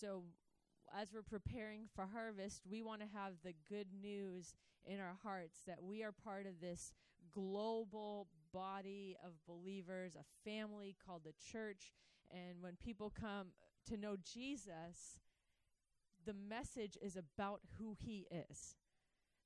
So as we're preparing for harvest, we want to have the good news in our hearts that we are part of this global body of believers, a family called the church. And when people come to know Jesus, the message is about who he is.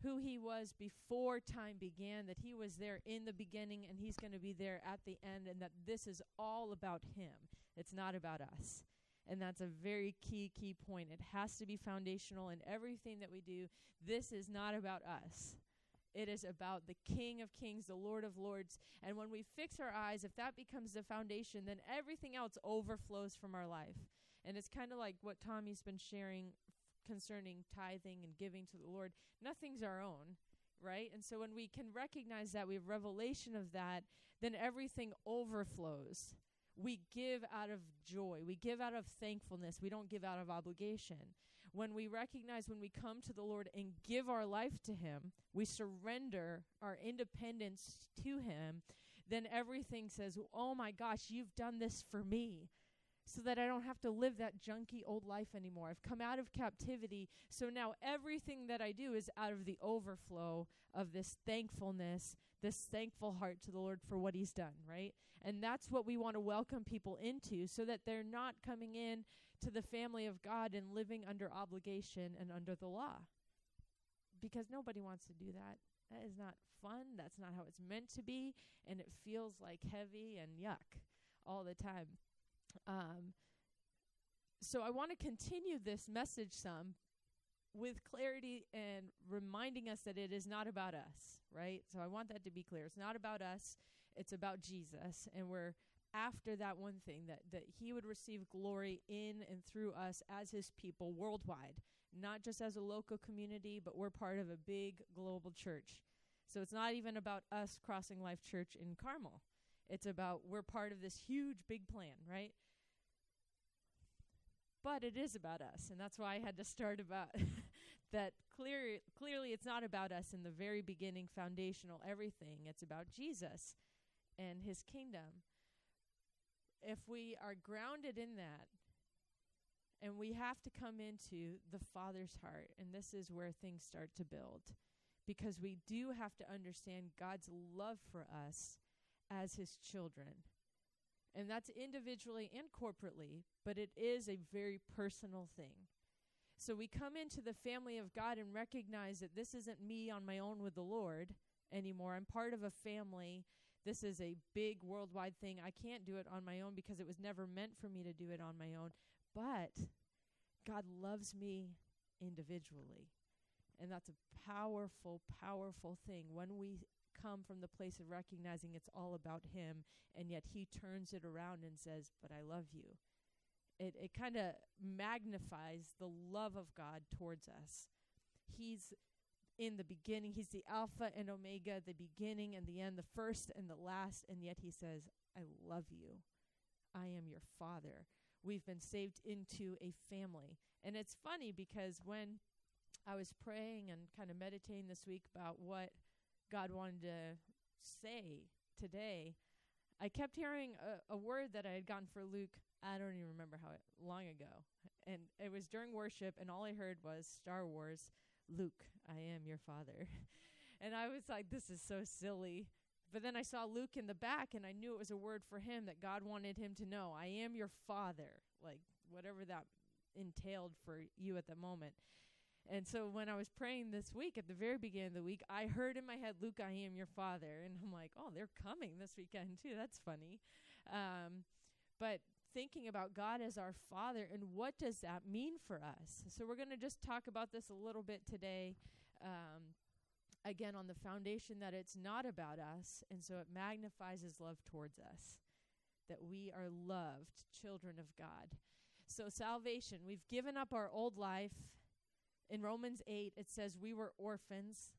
Who he was before time began, that he was there in the beginning and he's going to be there at the end, and that this is all about him. It's not about us. And that's a very key, key point. It has to be foundational in everything that we do. This is not about us. It is about the King of Kings, the Lord of Lords. And when we fix our eyes, if that becomes the foundation, then everything else overflows from our life. And it's kind of like what Tommy's been sharing concerning tithing and giving to the Lord. Nothing's our own, right? And so when we can recognize that, we have revelation of that, then everything overflows. We give out of joy. We give out of thankfulness. We don't give out of obligation. When we recognize when we come to the Lord and give our life to Him, we surrender our independence to Him, then everything says, Oh my gosh, you've done this for me so that I don't have to live that junky old life anymore. I've come out of captivity, so now everything that I do is out of the overflow of this thankfulness, this thankful heart to the Lord for what He's done, right? And that's what we want to welcome people into so that they're not coming in to the family of God and living under obligation and under the law. Because nobody wants to do that. That is not fun. That's not how it's meant to be. And it feels like heavy and yuck all the time. Um, so I want to continue this message some with clarity and reminding us that it is not about us, right? So I want that to be clear. It's not about us, it's about Jesus. And we're after that one thing that, that he would receive glory in and through us as his people worldwide, not just as a local community, but we're part of a big global church. So it's not even about us crossing life church in Carmel. It's about we're part of this huge big plan, right? But it is about us, and that's why I had to start about that clear clearly it's not about us in the very beginning foundational everything. It's about Jesus and his kingdom. If we are grounded in that and we have to come into the Father's heart, and this is where things start to build because we do have to understand God's love for us as his children. And that's individually and corporately, but it is a very personal thing. So we come into the family of God and recognize that this isn't me on my own with the Lord anymore. I'm part of a family. This is a big worldwide thing. I can't do it on my own because it was never meant for me to do it on my own. But God loves me individually. And that's a powerful, powerful thing when we come from the place of recognizing it's all about him and yet he turns it around and says but i love you it it kind of magnifies the love of god towards us. He's in the beginning he's the alpha and omega the beginning and the end the first and the last and yet he says i love you. I am your father. We've been saved into a family. And it's funny because when i was praying and kind of meditating this week about what God wanted to say today, I kept hearing a, a word that I had gotten for Luke. I don't even remember how long ago, and it was during worship, and all I heard was Star Wars. Luke, I am your father, and I was like, this is so silly. But then I saw Luke in the back, and I knew it was a word for him that God wanted him to know. I am your father, like whatever that entailed for you at the moment. And so when I was praying this week at the very beginning of the week, I heard in my head, Luke, I am your father. And I'm like, oh, they're coming this weekend too. That's funny. Um, but thinking about God as our father and what does that mean for us? So we're going to just talk about this a little bit today. Um, again, on the foundation that it's not about us. And so it magnifies his love towards us, that we are loved children of God. So salvation, we've given up our old life in Romans 8, it says we were orphans,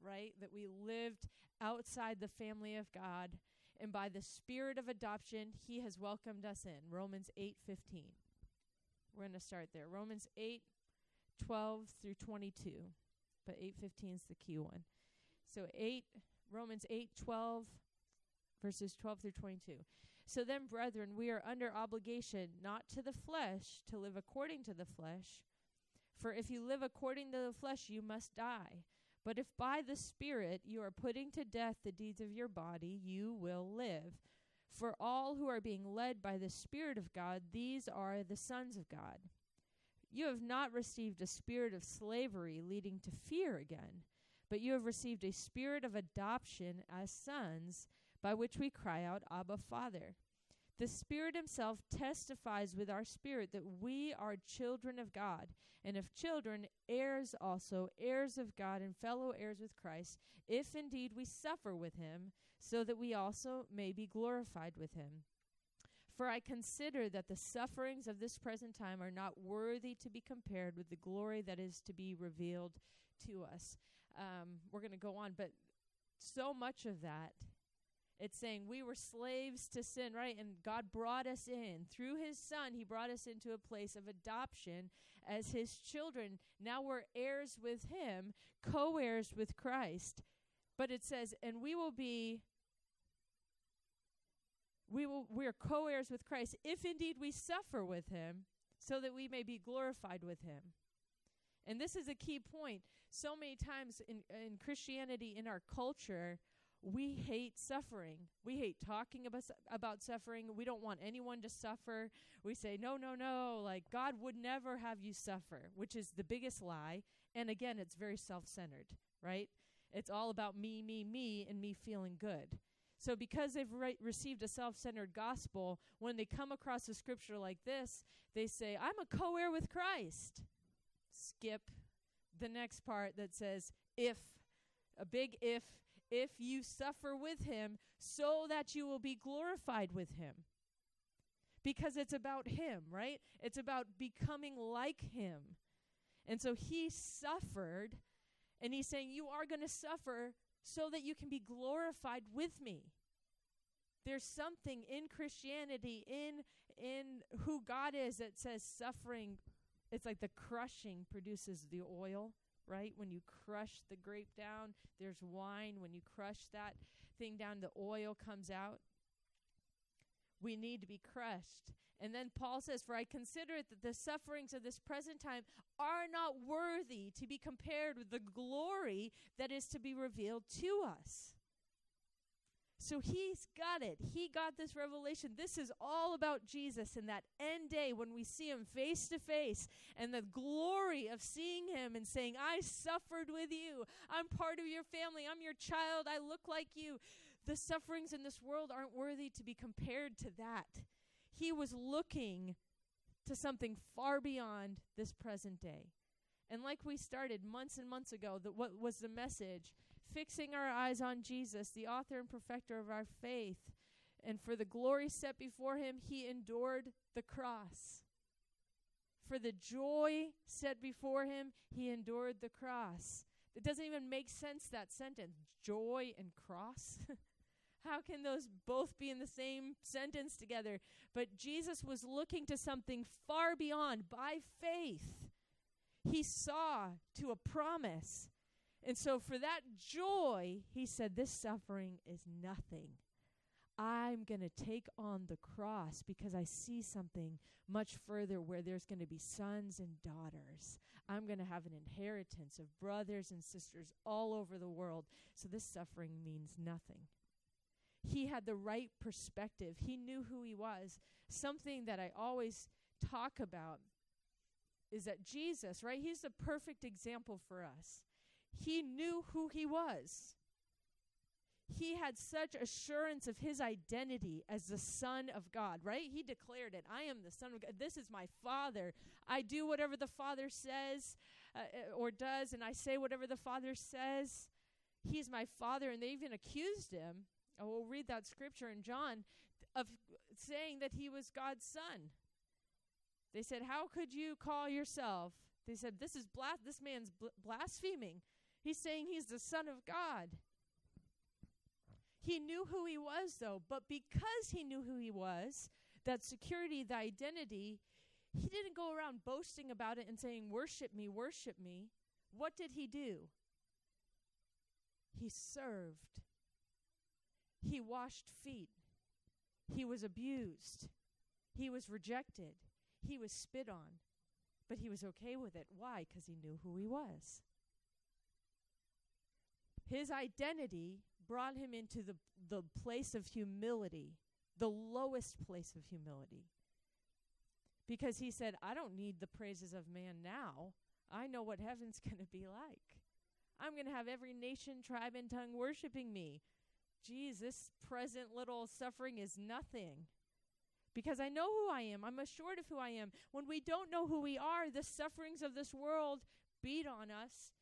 right? That we lived outside the family of God. And by the spirit of adoption, he has welcomed us in. Romans 8 15. We're going to start there. Romans 8 12 through 22. But 815 is the key one. So 8 Romans 8 12 verses 12 through 22. So then, brethren, we are under obligation not to the flesh to live according to the flesh. For if you live according to the flesh, you must die. But if by the Spirit you are putting to death the deeds of your body, you will live. For all who are being led by the Spirit of God, these are the sons of God. You have not received a spirit of slavery leading to fear again, but you have received a spirit of adoption as sons by which we cry out, Abba, Father. The Spirit Himself testifies with our spirit that we are children of God, and if children, heirs also, heirs of God, and fellow heirs with Christ, if indeed we suffer with Him, so that we also may be glorified with Him. For I consider that the sufferings of this present time are not worthy to be compared with the glory that is to be revealed to us. Um, we're going to go on, but so much of that it's saying we were slaves to sin, right? And God brought us in. Through his son, he brought us into a place of adoption as his children. Now we're heirs with him, co heirs with Christ. But it says, and we will be. We will we are co-heirs with Christ if indeed we suffer with him so that we may be glorified with him. And this is a key point. So many times in in Christianity in our culture, we hate suffering. We hate talking about about suffering. We don't want anyone to suffer. We say no, no, no, like God would never have you suffer, which is the biggest lie. And again, it's very self-centered, right? It's all about me, me, me and me feeling good. So because they've re- received a self-centered gospel, when they come across a scripture like this, they say, "I'm a co-heir with Christ." Skip the next part that says if a big if if you suffer with him, so that you will be glorified with him. Because it's about him, right? It's about becoming like him. And so he suffered, and he's saying, You are going to suffer so that you can be glorified with me. There's something in Christianity, in in who God is, that says suffering. It's like the crushing produces the oil right? When you crush the grape down, there's wine. When you crush that thing down, the oil comes out. We need to be crushed. And then Paul says, For I consider that the sufferings of this present time are not worthy to be compared with the glory that is to be revealed to us. So he's got it. He got this revelation. This is all about Jesus and that end day when we see him face to face and the glory of seeing him and saying, I suffered with you. I'm part of your family. I'm your child. I look like you. The sufferings in this world aren't worthy to be compared to that. He was looking to something far beyond this present day. And like we started months and months ago, that what was the message? Fixing our eyes on Jesus, the author and perfecter of our faith. And for the glory set before him, he endured the cross. For the joy set before him, he endured the cross. It doesn't even make sense, that sentence joy and cross. How can those both be in the same sentence together? But Jesus was looking to something far beyond by faith. He saw to a promise and so, for that joy, he said, This suffering is nothing. I'm going to take on the cross because I see something much further where there's going to be sons and daughters. I'm going to have an inheritance of brothers and sisters all over the world. So, this suffering means nothing. He had the right perspective, he knew who he was. Something that I always talk about is that Jesus, right? He's the perfect example for us. He knew who he was. He had such assurance of his identity as the Son of God, right? He declared it I am the Son of God. This is my Father. I do whatever the Father says uh, uh or does, and I say whatever the Father says. He's my Father. And they even accused him. Oh, we'll read that scripture in John of saying that he was God's Son. They said, How could you call yourself? They said, This is blas- this man's bl- blaspheming. He's saying he's the Son of God. He knew who he was, though, but because he knew who he was, that security, the identity, he didn't go around boasting about it and saying, Worship me, worship me. What did he do? He served, he washed feet, He was abused. He was rejected. He was spit on. But he was okay with it. Why? Because he knew who he was. His identity brought him into the, the place of humility, the lowest place of humility. Because he said, I don't need the praises of man now. I know what heaven's going to be like. I'm going to have every nation, tribe, and tongue worshiping me. This present little suffering is nothing. Because I know who I am. I'm assured of who I am. When we don't know who we are, the sufferings of this world beat on us.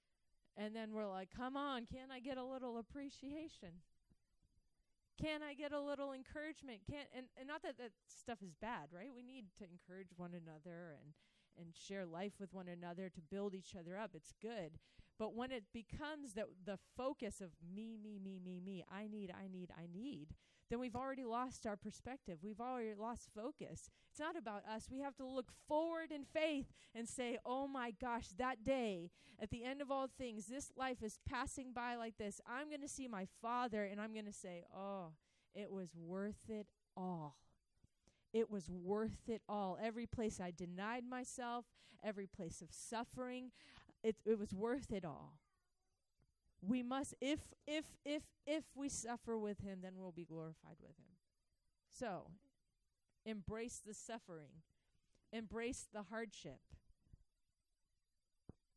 And then we're like, come on, can I get a little appreciation? Can I get a little encouragement? Can't?" and, and not that that stuff is bad, right? We need to encourage one another and and share life with one another to build each other up. It's good. But when it becomes the the focus of me, me, me, me, me, I need, I need, I need, then we've already lost our perspective. We've already lost focus. It's not about us. We have to look forward in faith and say, oh my gosh, that day, at the end of all things, this life is passing by like this. I'm going to see my Father and I'm going to say, oh, it was worth it all. It was worth it all. Every place I denied myself, every place of suffering, it, it was worth it all we must if if if if we suffer with him then we'll be glorified with him. So embrace the suffering. Embrace the hardship.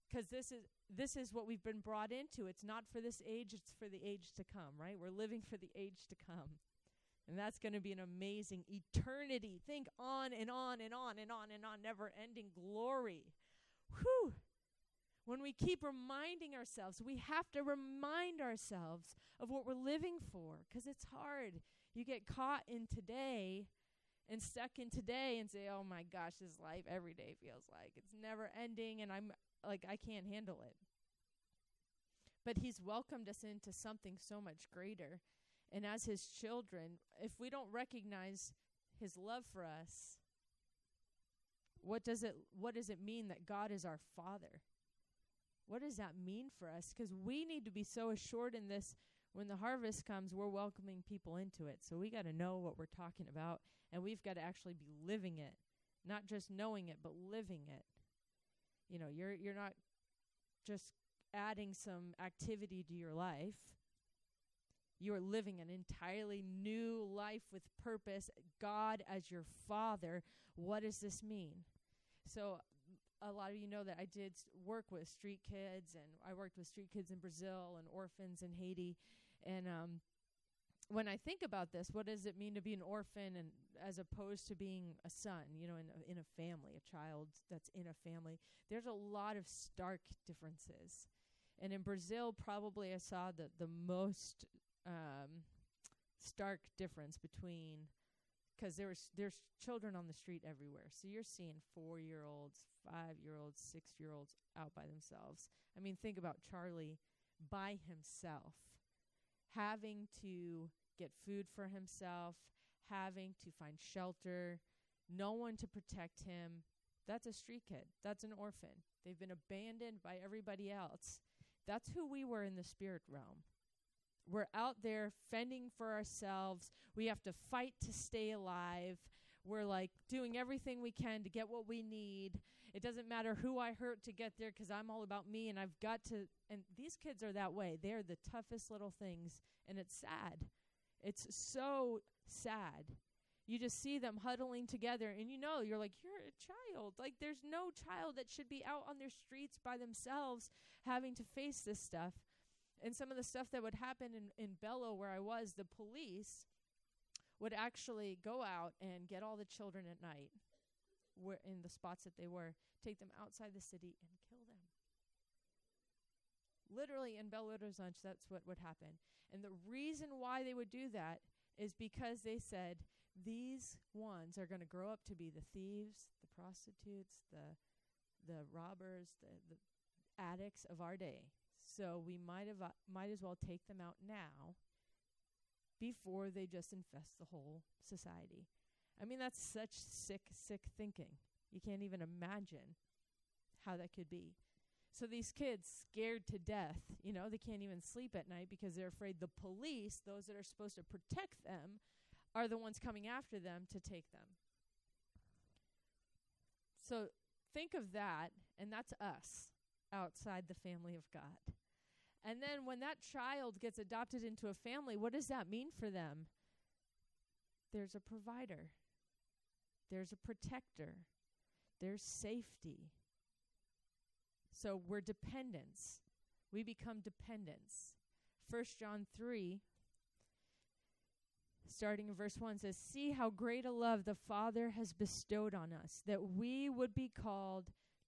Because this is this is what we've been brought into. It's not for this age it's for the age to come right? We're living for the age to come. And that's going to be an amazing eternity. Think on and on and on and on and on. Never ending glory. Whew when we keep reminding ourselves, we have to remind ourselves of what we're living for because it's hard. You get caught in today and stuck in today and say, oh my gosh, this life every day feels like it's never ending and I'm like, I can't handle it. But He's welcomed us into something so much greater. And as His children, if we don't recognize His love for us, what does it what does it mean that God is our father? What does that mean for us? Because we need to be so assured in this when the harvest comes, we're welcoming people into it. So we got to know what we're talking about, and we've got to actually be living it, not just knowing it, but living it. You know, you're you're not just adding some activity to your life. You are living an entirely new life with purpose. God as your father. What does this mean? So a lot of you know that I did work with street kids, and I worked with street kids in Brazil and orphans in Haiti. And um, when I think about this, what does it mean to be an orphan, and as opposed to being a son? You know, in a, in a family, a child that's in a family. There's a lot of stark differences. And in Brazil, probably I saw the the most um, stark difference between because there's there's children on the street everywhere. So you're seeing four year olds, five year olds, six year olds out by themselves. I mean, think about Charlie by himself, having to get food for himself, having to find shelter, no one to protect him. That's a street kid. That's an orphan. They've been abandoned by everybody else. That's who we were in the spirit realm. We're out there fending for ourselves. We have to fight to stay alive. We're like doing everything we can to get what we need. It doesn't matter who I hurt to get there because I'm all about me and I've got to. And these kids are that way. They're the toughest little things. And it's sad. It's so sad. You just see them huddling together and you know, you're like, you're a child. Like, there's no child that should be out on their streets by themselves having to face this stuff and some of the stuff that would happen in, in Belo, where I was, the police would actually go out and get all the children at night where in the spots that they were, take them outside the city and kill them. Literally in Belo Horizonte, that's what would happen. And the reason why they would do that is because they said these ones are going to grow up to be the thieves, the prostitutes, the the robbers, the, the addicts of our day. So we might have uh, might as well take them out now before they just infest the whole society. I mean that's such sick sick thinking. You can't even imagine how that could be. So these kids scared to death, you know, they can't even sleep at night because they're afraid the police, those that are supposed to protect them, are the ones coming after them to take them. So think of that, and that's us outside the family of God. And then when that child gets adopted into a family, what does that mean for them? There's a provider, there's a protector, there's safety. So we're dependents. We become dependents. First John 3 starting in verse 1 says, See how great a love the Father has bestowed on us, that we would be called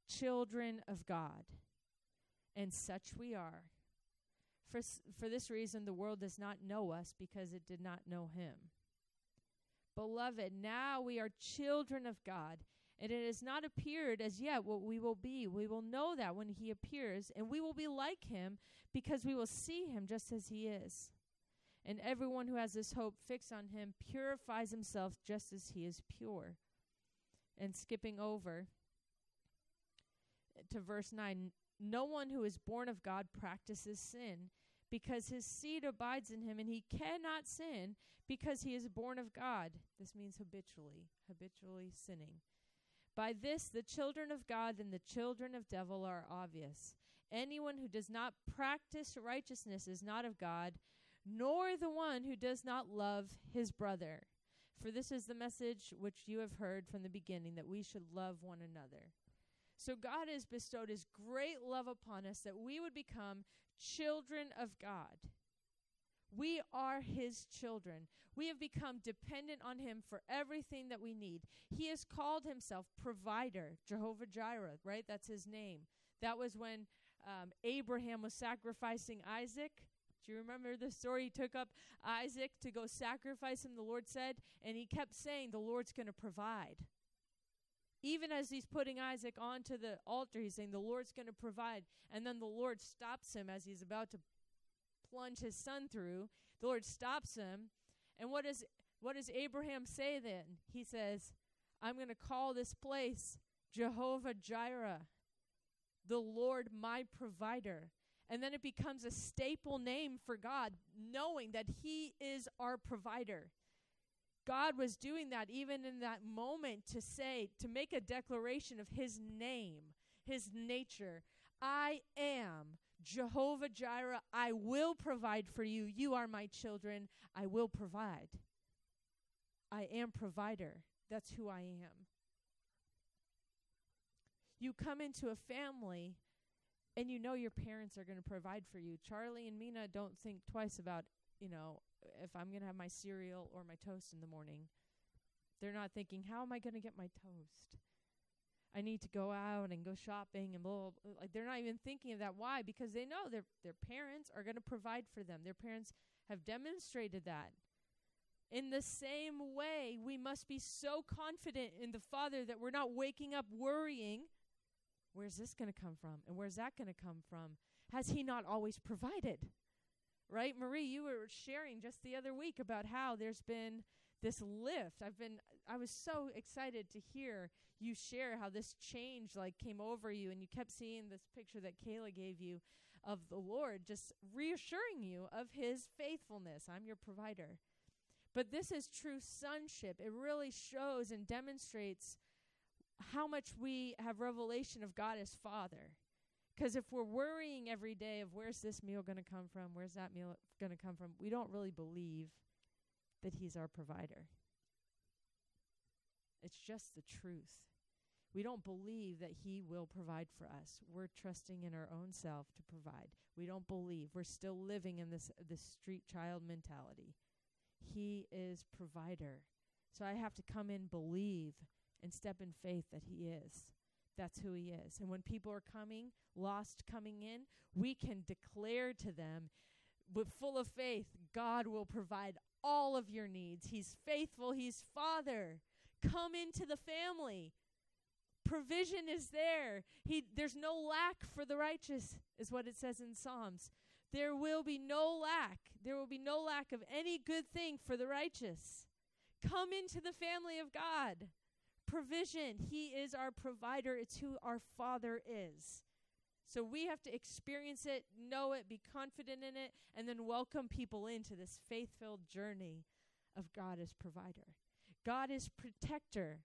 children of God. And such we are. For, for this reason, the world does not know us because it did not know him. Beloved, now we are children of God, and it has not appeared as yet what we will be. We will know that when he appears, and we will be like him because we will see him just as he is. And everyone who has this hope fixed on him purifies himself just as he is pure. And skipping over to verse 9 no one who is born of God practices sin because his seed abides in him and he cannot sin because he is born of God. This means habitually, habitually sinning. By this, the children of God and the children of devil are obvious. Anyone who does not practice righteousness is not of God, nor the one who does not love his brother. For this is the message which you have heard from the beginning that we should love one another. So God has bestowed his great love upon us that we would become children of God. We are his children. We have become dependent on him for everything that we need. He has called himself provider, Jehovah Jireh, right? That's his name. That was when um, Abraham was sacrificing Isaac. Do you remember the story? He took up Isaac to go sacrifice him, the Lord said, and he kept saying, The Lord's going to provide. Even as he's putting Isaac onto the altar, he's saying, The Lord's going to provide. And then the Lord stops him as he's about to plunge his son through. The Lord stops him. And what does what does Abraham say then? He says, I'm going to call this place Jehovah Jireh, the Lord my provider. And then it becomes a staple name for God, knowing that He is our provider. God was doing that even in that moment to say, to make a declaration of His name, His nature. I am Jehovah Jireh. I will provide for you. You are my children. I will provide. I am provider. That's who I am. You come into a family and you know your parents are going to provide for you. Charlie and Mina don't think twice about, you know, if I'm going to have my cereal or my toast in the morning. They're not thinking, how am I going to get my toast? I need to go out and go shopping and blah, blah, blah. Like they're not even thinking of that. Why? Because they know their their parents are going to provide for them. Their parents have demonstrated that. In the same way, we must be so confident in the Father that we're not waking up worrying, where's this going to come from? And where's that going to come from? Has He not always provided? Right? Marie, you were sharing just the other week about how there's been this lift. I've been I was so excited to hear you share how this change like came over you and you kept seeing this picture that Kayla gave you of the Lord just reassuring you of his faithfulness. I'm your provider. But this is true sonship. It really shows and demonstrates how much we have revelation of God as Father. Because if we're worrying every day of where's this meal going to come from, where's that meal going to come from, we don't really believe that He's our provider. It's just the truth. We don't believe that He will provide for us. We're trusting in our own self to provide. We don't believe. We're still living in this this street child mentality. He is provider. So I have to come in, believe, and step in faith that He is. That's who He is. And when people are coming, lost coming in, we can declare to them, with full of faith, God will provide all of your needs. He's faithful. He's Father. Come into the family. Provision is there. He there's no lack for the righteous is what it says in Psalms. There will be no lack. There will be no lack of any good thing for the righteous. Come into the family of God. Provision. He is our provider. It's who our Father is. So we have to experience it, know it, be confident in it, and then welcome people into this faith filled journey of God as provider. God is protector.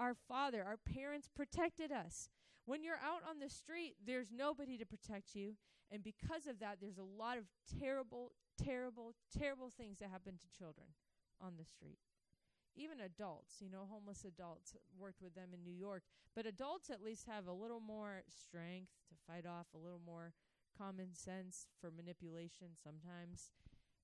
Our father, our parents protected us. When you're out on the street, there's nobody to protect you. And because of that, there's a lot of terrible, terrible, terrible things that happen to children on the street. Even adults, you know, homeless adults, worked with them in New York. But adults at least have a little more strength to fight off, a little more common sense for manipulation sometimes.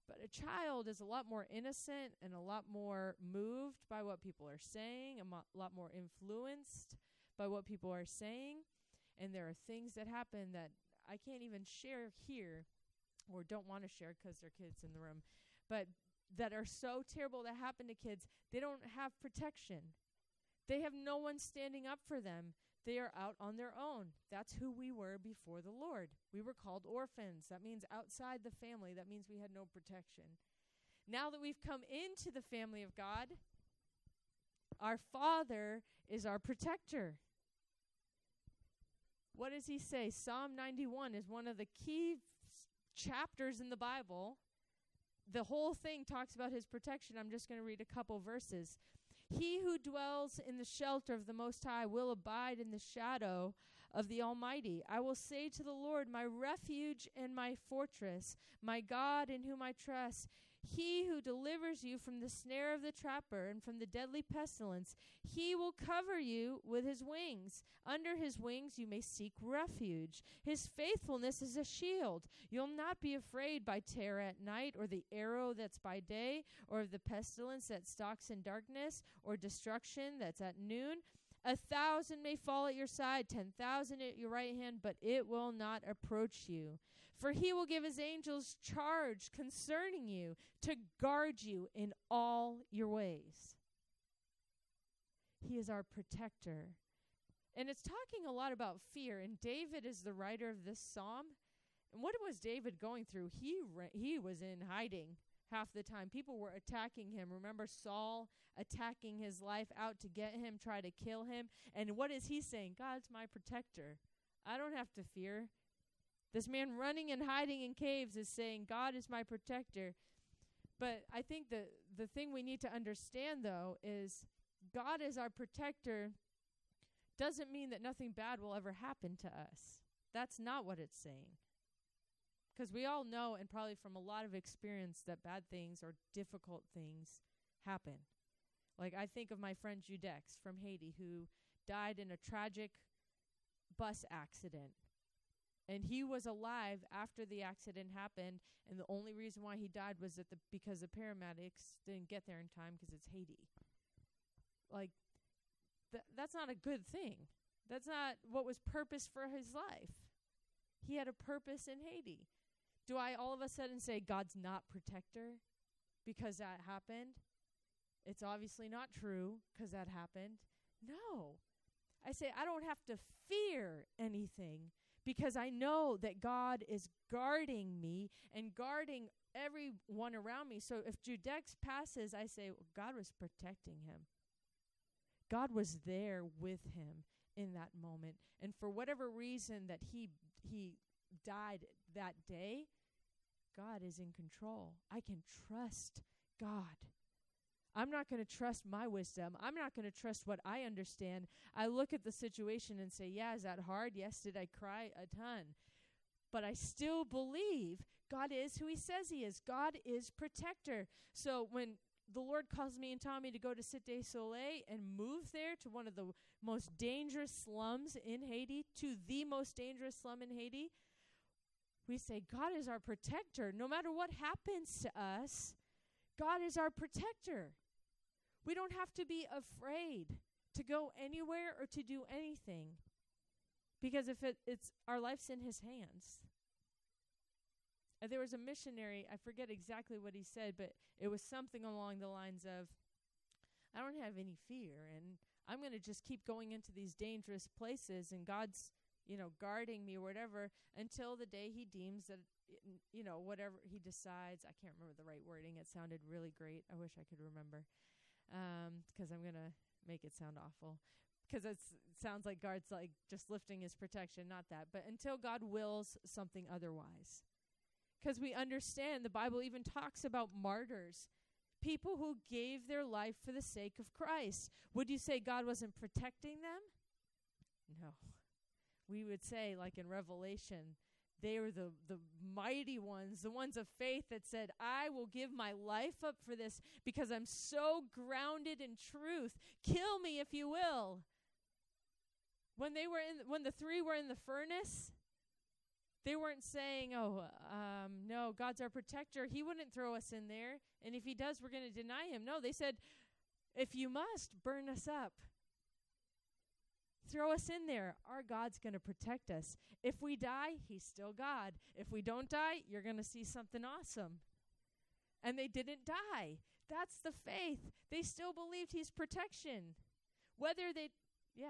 But a child is a lot more innocent and a lot more moved by what people are saying, a lot more influenced by what people are saying. And there are things that happen that I can't even share here or don't want to share because they're kids in the room, but that are so terrible that happen to kids. They don't have protection. They have no one standing up for them. They are out on their own. That's who we were before the Lord. We were called orphans. That means outside the family. That means we had no protection. Now that we've come into the family of God, our Father is our protector. What does he say? Psalm 91 is one of the key chapters in the Bible. The whole thing talks about his protection. I'm just going to read a couple verses. He who dwells in the shelter of the Most High will abide in the shadow of the Almighty. I will say to the Lord, my refuge and my fortress, my God in whom I trust. He who delivers you from the snare of the trapper and from the deadly pestilence, he will cover you with his wings. Under his wings you may seek refuge. His faithfulness is a shield. You'll not be afraid by terror at night, or the arrow that's by day, or of the pestilence that stalks in darkness, or destruction that's at noon. A thousand may fall at your side, ten thousand at your right hand, but it will not approach you. For he will give his angels charge concerning you to guard you in all your ways. He is our protector. And it's talking a lot about fear. And David is the writer of this psalm. And what was David going through? He ra- he was in hiding half the time. People were attacking him. Remember Saul attacking his life out to get him, try to kill him. And what is he saying? God's my protector. I don't have to fear. This man running and hiding in caves is saying, God is my protector. But I think the, the thing we need to understand, though, is God is our protector doesn't mean that nothing bad will ever happen to us. That's not what it's saying. Because we all know, and probably from a lot of experience, that bad things or difficult things happen. Like I think of my friend Judex from Haiti who died in a tragic bus accident and he was alive after the accident happened and the only reason why he died was that the because the paramedics didn't get there in time because it's Haiti. Like th- that's not a good thing. That's not what was purpose for his life. He had a purpose in Haiti. Do I all of a sudden say God's not protector because that happened? It's obviously not true because that happened. No. I say I don't have to fear anything because I know that God is guarding me and guarding everyone around me. So if Judex passes, I say, well, God was protecting him. God was there with him in that moment. And for whatever reason that he he died that day, God is in control. I can trust God. I'm not going to trust my wisdom. I'm not going to trust what I understand. I look at the situation and say, Yeah, is that hard? Yes, did I cry? A ton. But I still believe God is who He says He is. God is protector. So when the Lord calls me and Tommy to go to Cité Soleil and move there to one of the most dangerous slums in Haiti, to the most dangerous slum in Haiti, we say, God is our protector. No matter what happens to us, God is our protector. We don't have to be afraid to go anywhere or to do anything. Because if it, it's our life's in his hands. And there was a missionary, I forget exactly what he said, but it was something along the lines of I don't have any fear and I'm going to just keep going into these dangerous places and God's, you know, guarding me or whatever until the day he deems that you know, whatever he decides. I can't remember the right wording. It sounded really great. I wish I could remember because um, I'm gonna make it sound awful. Because it sounds like God's like just lifting his protection, not that. But until God wills something otherwise. Because we understand the Bible even talks about martyrs People who gave their life for the sake of Christ. Would you say God wasn't protecting them? No. We would say, like in Revelation, they were the, the mighty ones, the ones of faith that said, I will give my life up for this because I'm so grounded in truth. Kill me if you will. When they were in when the three were in the furnace, they weren't saying, "Oh, um, no, God's our protector. He wouldn't throw us in there, and if he does, we're going to deny him." No, they said, "If you must, burn us up." Throw us in there. Our God's going to protect us. If we die, He's still God. If we don't die, you're going to see something awesome. And they didn't die. That's the faith. They still believed He's protection. Whether they, yeah.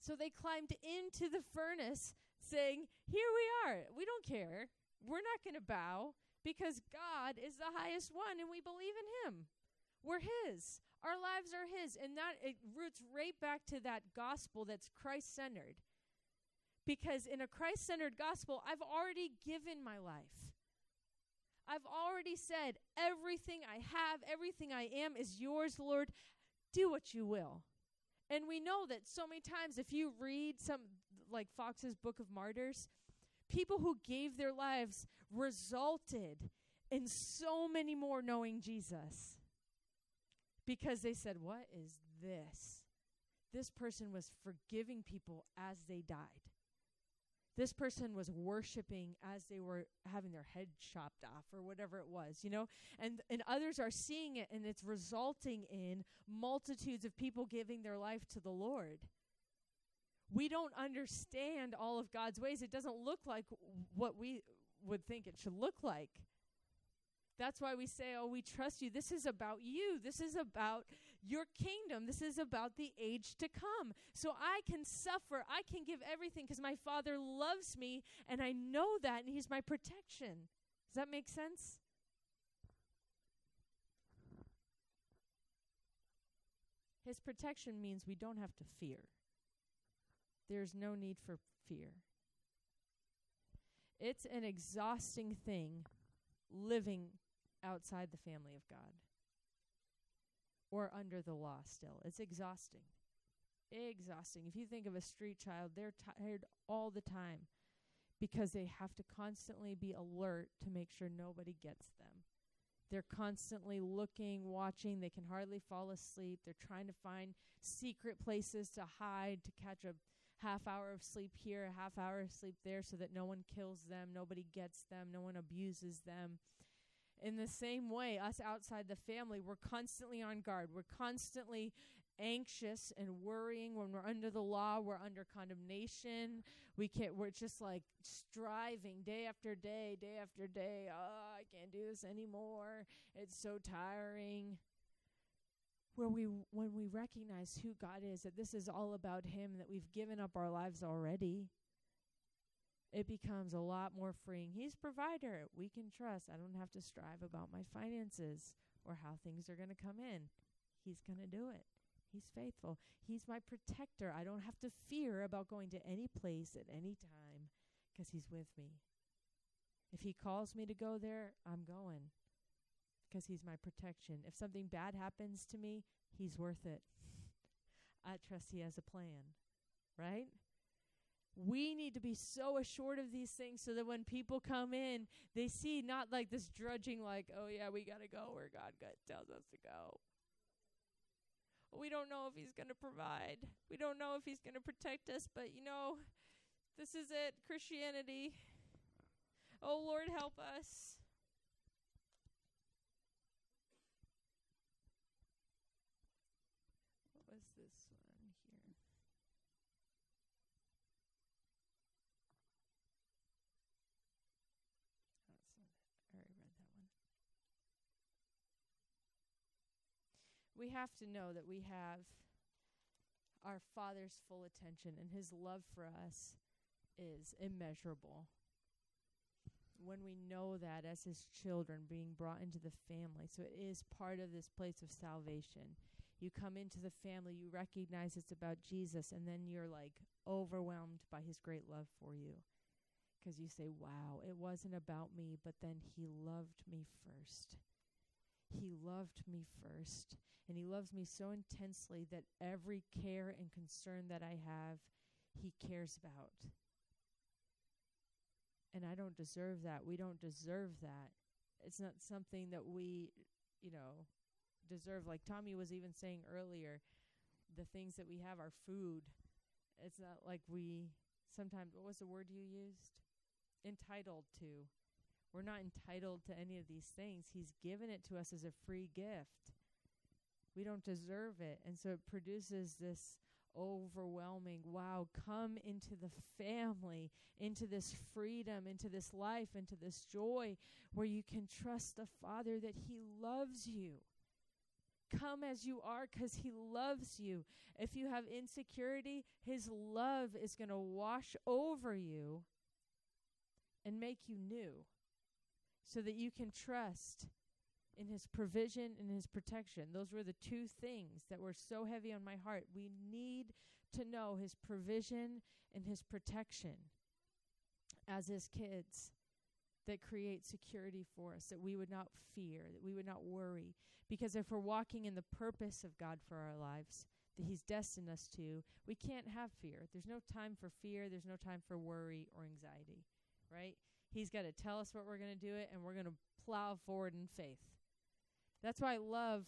So they climbed into the furnace saying, Here we are. We don't care we're not going to bow because God is the highest one and we believe in him. We're his. Our lives are his and that it roots right back to that gospel that's Christ-centered. Because in a Christ-centered gospel, I've already given my life. I've already said everything I have, everything I am is yours, Lord. Do what you will. And we know that so many times if you read some like Fox's Book of Martyrs, people who gave their lives resulted in so many more knowing Jesus because they said, What is this? This person was forgiving people as they died. This person was worshiping as they were having their head chopped off or whatever it was, you know? And and others are seeing it and it's resulting in multitudes of people giving their life to the Lord we don't understand all of God's ways. It doesn't look like what we would think it should look like. That's why we say, Oh, we trust you. This is about you. This is about your kingdom. This is about the age to come. So I can suffer. I can give everything because my Father loves me and I know that and He's my protection. Does that make sense? His protection means we don't have to fear. There's no need for fear. It's an exhausting thing living outside the family of God or under the law still. It's exhausting. Exhausting. If you think of a street child, they're tired all the time because they have to constantly be alert to make sure nobody gets them. They're constantly looking, watching. They can hardly fall asleep. They're trying to find secret places to hide, to catch a half hour of sleep here, a half hour of sleep there, so that no one kills them, nobody gets them, no one abuses them. In the same way, us outside the family, we're constantly on guard. We're constantly anxious and worrying when we're under the law, we're under condemnation. We can't we're just like striving day after day, day after day. Oh, I can't do this anymore. It's so tiring where we when we recognize who God is that this is all about him that we've given up our lives already it becomes a lot more freeing. He's provider. We can trust. I don't have to strive about my finances or how things are going to come in. He's going to do it. He's faithful. He's my protector. I don't have to fear about going to any place at any time because he's with me. If he calls me to go there i'm going because he's my protection. If something bad happens to me, he's worth it. I trust he has a plan, right? We need to be so assured of these things so that when people come in, they see not like this drudging, like, oh, yeah, we got to go where God tells us to go. We don't know if He's going to provide. We don't know if He's going to protect us, but you know, this is it Christianity. Oh, Lord, help us. We have to know that we have our Father's full attention, and His love for us is immeasurable. When we know that as His children being brought into the family, so it is part of this place of salvation. You come into the family, you recognize it's about Jesus, and then you're like overwhelmed by his great love for you. Because you say, wow, it wasn't about me, but then he loved me first. He loved me first. And he loves me so intensely that every care and concern that I have, he cares about. And I don't deserve that. We don't deserve that. It's not something that we, you know, deserve. Like Tommy was even saying earlier, the things that we have are food. It's not like we sometimes, what was the word you used? Entitled to. We're not entitled to any of these things. He's given it to us as a free gift. We don't deserve it. And so it produces this overwhelming wow, come into the family, into this freedom, into this life, into this joy where you can trust the Father that He loves you. Come as you are because He loves you. If you have insecurity, His love is going to wash over you and make you new so that you can trust in his provision and his protection. Those were the two things that were so heavy on my heart. We need to know his provision and his protection as his kids that create security for us, that we would not fear, that we would not worry. Because if we're walking in the purpose of God for our lives, that He's destined us to, we can't have fear. There's no time for fear, there's no time for worry or anxiety, right? He's got to tell us what we're going to do it, and we're going to plow forward in faith. That's why I love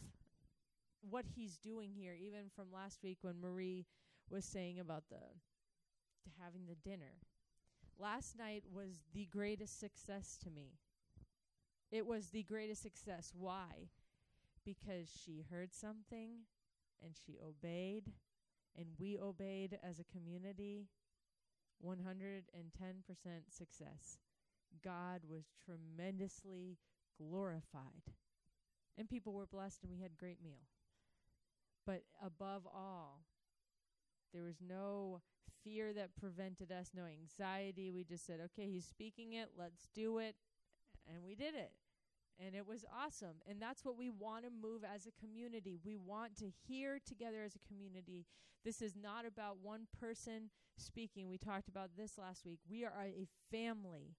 what he's doing here, even from last week when Marie was saying about the having the dinner. Last night was the greatest success to me. It was the greatest success. Why? Because she heard something and she obeyed, and we obeyed as a community. 110% success. God was tremendously glorified and people were blessed and we had great meal. But above all, there was no fear that prevented us, no anxiety. We just said, okay, he's speaking it, let's do it. And we did it. And it was awesome. And that's what we want to move as a community. We want to hear together as a community. This is not about one person speaking. We talked about this last week. We are a family.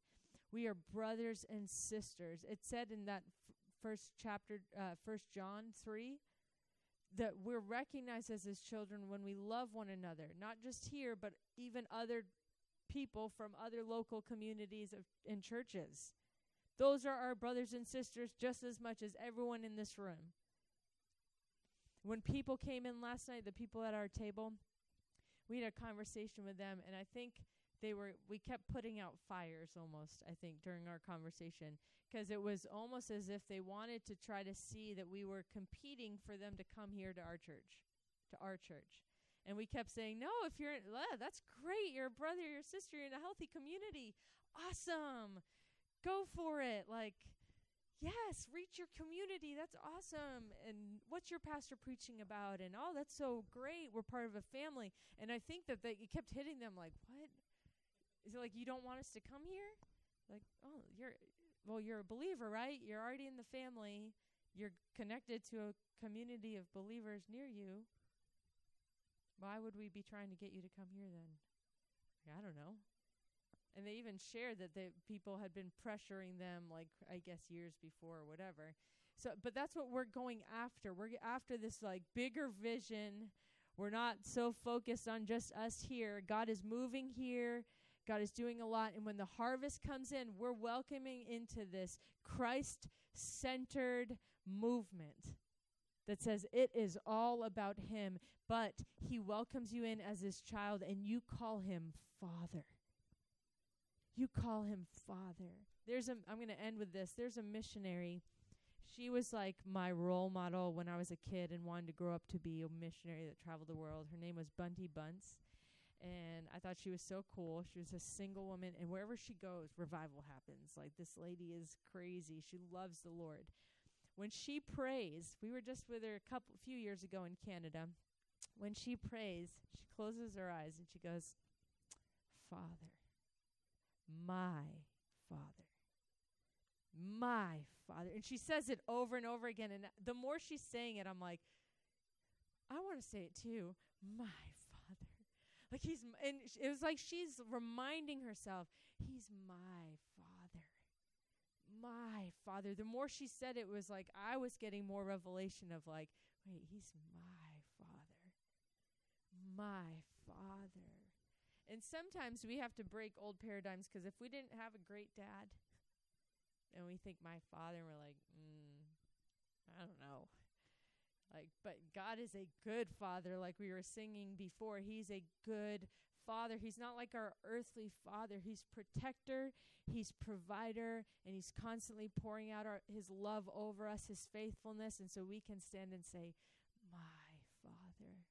We are brothers and sisters. It said in that f- first chapter, uh, First John three, that we're recognized as his children when we love one another, not just here, but even other people from other local communities of, and churches. Those are our brothers and sisters just as much as everyone in this room. When people came in last night, the people at our table, we had a conversation with them, and I think they were we kept putting out fires almost i think during our conversation because it was almost as if they wanted to try to see that we were competing for them to come here to our church to our church. And we kept saying no if you're uh, that's great. You're a brother you're a sister you're in a healthy community. Awesome. Go for it. Like yes reach your community. That's awesome. And what's your pastor preaching about? And oh that's so great. We're part of a family. And i think that they kept hitting them like what is it like you don't want us to come here? Like, oh, you're well, you're a believer, right? You're already in the family. You're connected to a community of believers near you. Why would we be trying to get you to come here then? Like, I don't know. And they even shared that the people had been pressuring them, like I guess years before or whatever. So, but that's what we're going after. We're after this like bigger vision. We're not so focused on just us here. God is moving here. God is doing a lot. And when the harvest comes in, we're welcoming into this Christ centered movement that says it is all about Him, but He welcomes you in as His child and you call Him Father. You call Him Father. There's a, I'm going to end with this. There's a missionary. She was like my role model when I was a kid and wanted to grow up to be a missionary that traveled the world. Her name was Bunty Bunce and I thought she was so cool. She was a single woman, and wherever she goes, revival happens. Like this lady is crazy. She loves the Lord. When she prays, we were just with her a couple few years ago in Canada. When she prays, she closes her eyes and she goes, "Father, my Father, my Father," and she says it over and over again. And the more she's saying it, I'm like, I want to say it too. My. Like he's, and it was like she's reminding herself, He's my Father. My Father. The more she said it, was like I was getting more revelation of, like, wait, He's my Father. My Father. And sometimes we have to break old paradigms because if we didn't have a great dad, and we think my father, and we're like, mm, I don't know. Like, but God is a good father, like we were singing before. He's a good father. He's not like our earthly father. He's protector, he's provider, and he's constantly pouring out our, his love over us, his faithfulness. And so we can stand and say, My father,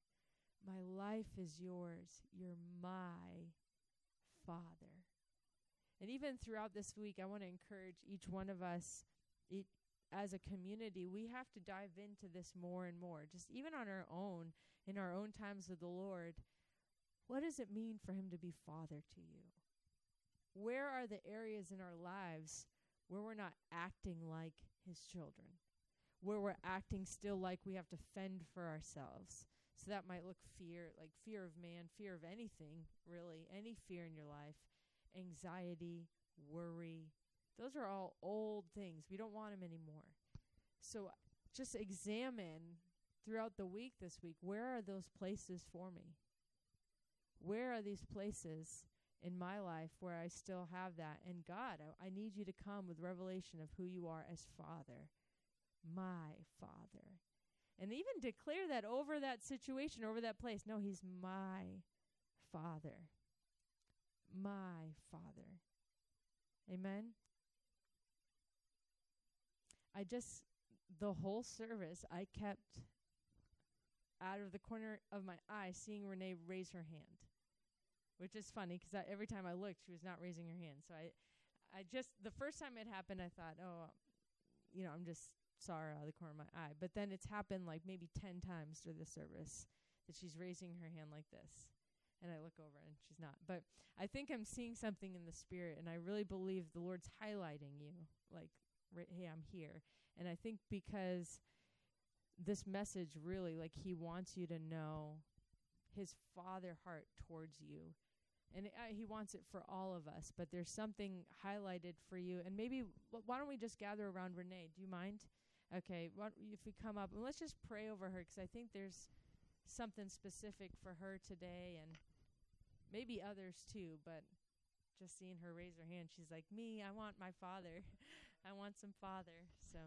my life is yours. You're my father. And even throughout this week, I want to encourage each one of us, as a community, we have to dive into this more and more, just even on our own, in our own times with the Lord. What does it mean for Him to be Father to you? Where are the areas in our lives where we're not acting like His children? Where we're acting still like we have to fend for ourselves? So that might look fear, like fear of man, fear of anything, really, any fear in your life, anxiety, worry, those are all old things. We don't want them anymore. So just examine throughout the week this week where are those places for me? Where are these places in my life where I still have that? And God, I, I need you to come with revelation of who you are as Father, my Father. And even declare that over that situation, over that place. No, He's my Father. My Father. Amen. I just, the whole service, I kept out of the corner of my eye seeing Renee raise her hand, which is funny because every time I looked, she was not raising her hand. So I, I just, the first time it happened, I thought, oh, you know, I'm just her out of the corner of my eye. But then it's happened like maybe 10 times through the service that she's raising her hand like this. And I look over and she's not. But I think I'm seeing something in the spirit, and I really believe the Lord's highlighting you. Like, hey, I'm here. And I think because this message really, like, He wants you to know His Father heart towards you. And uh, He wants it for all of us. But there's something highlighted for you. And maybe, wh- why don't we just gather around Renee? Do you mind? Okay, what, if we come up and let's just pray over her because I think there's something specific for her today and maybe others too, but just seeing her raise her hand, she's like, Me, I want my father. I want some father. So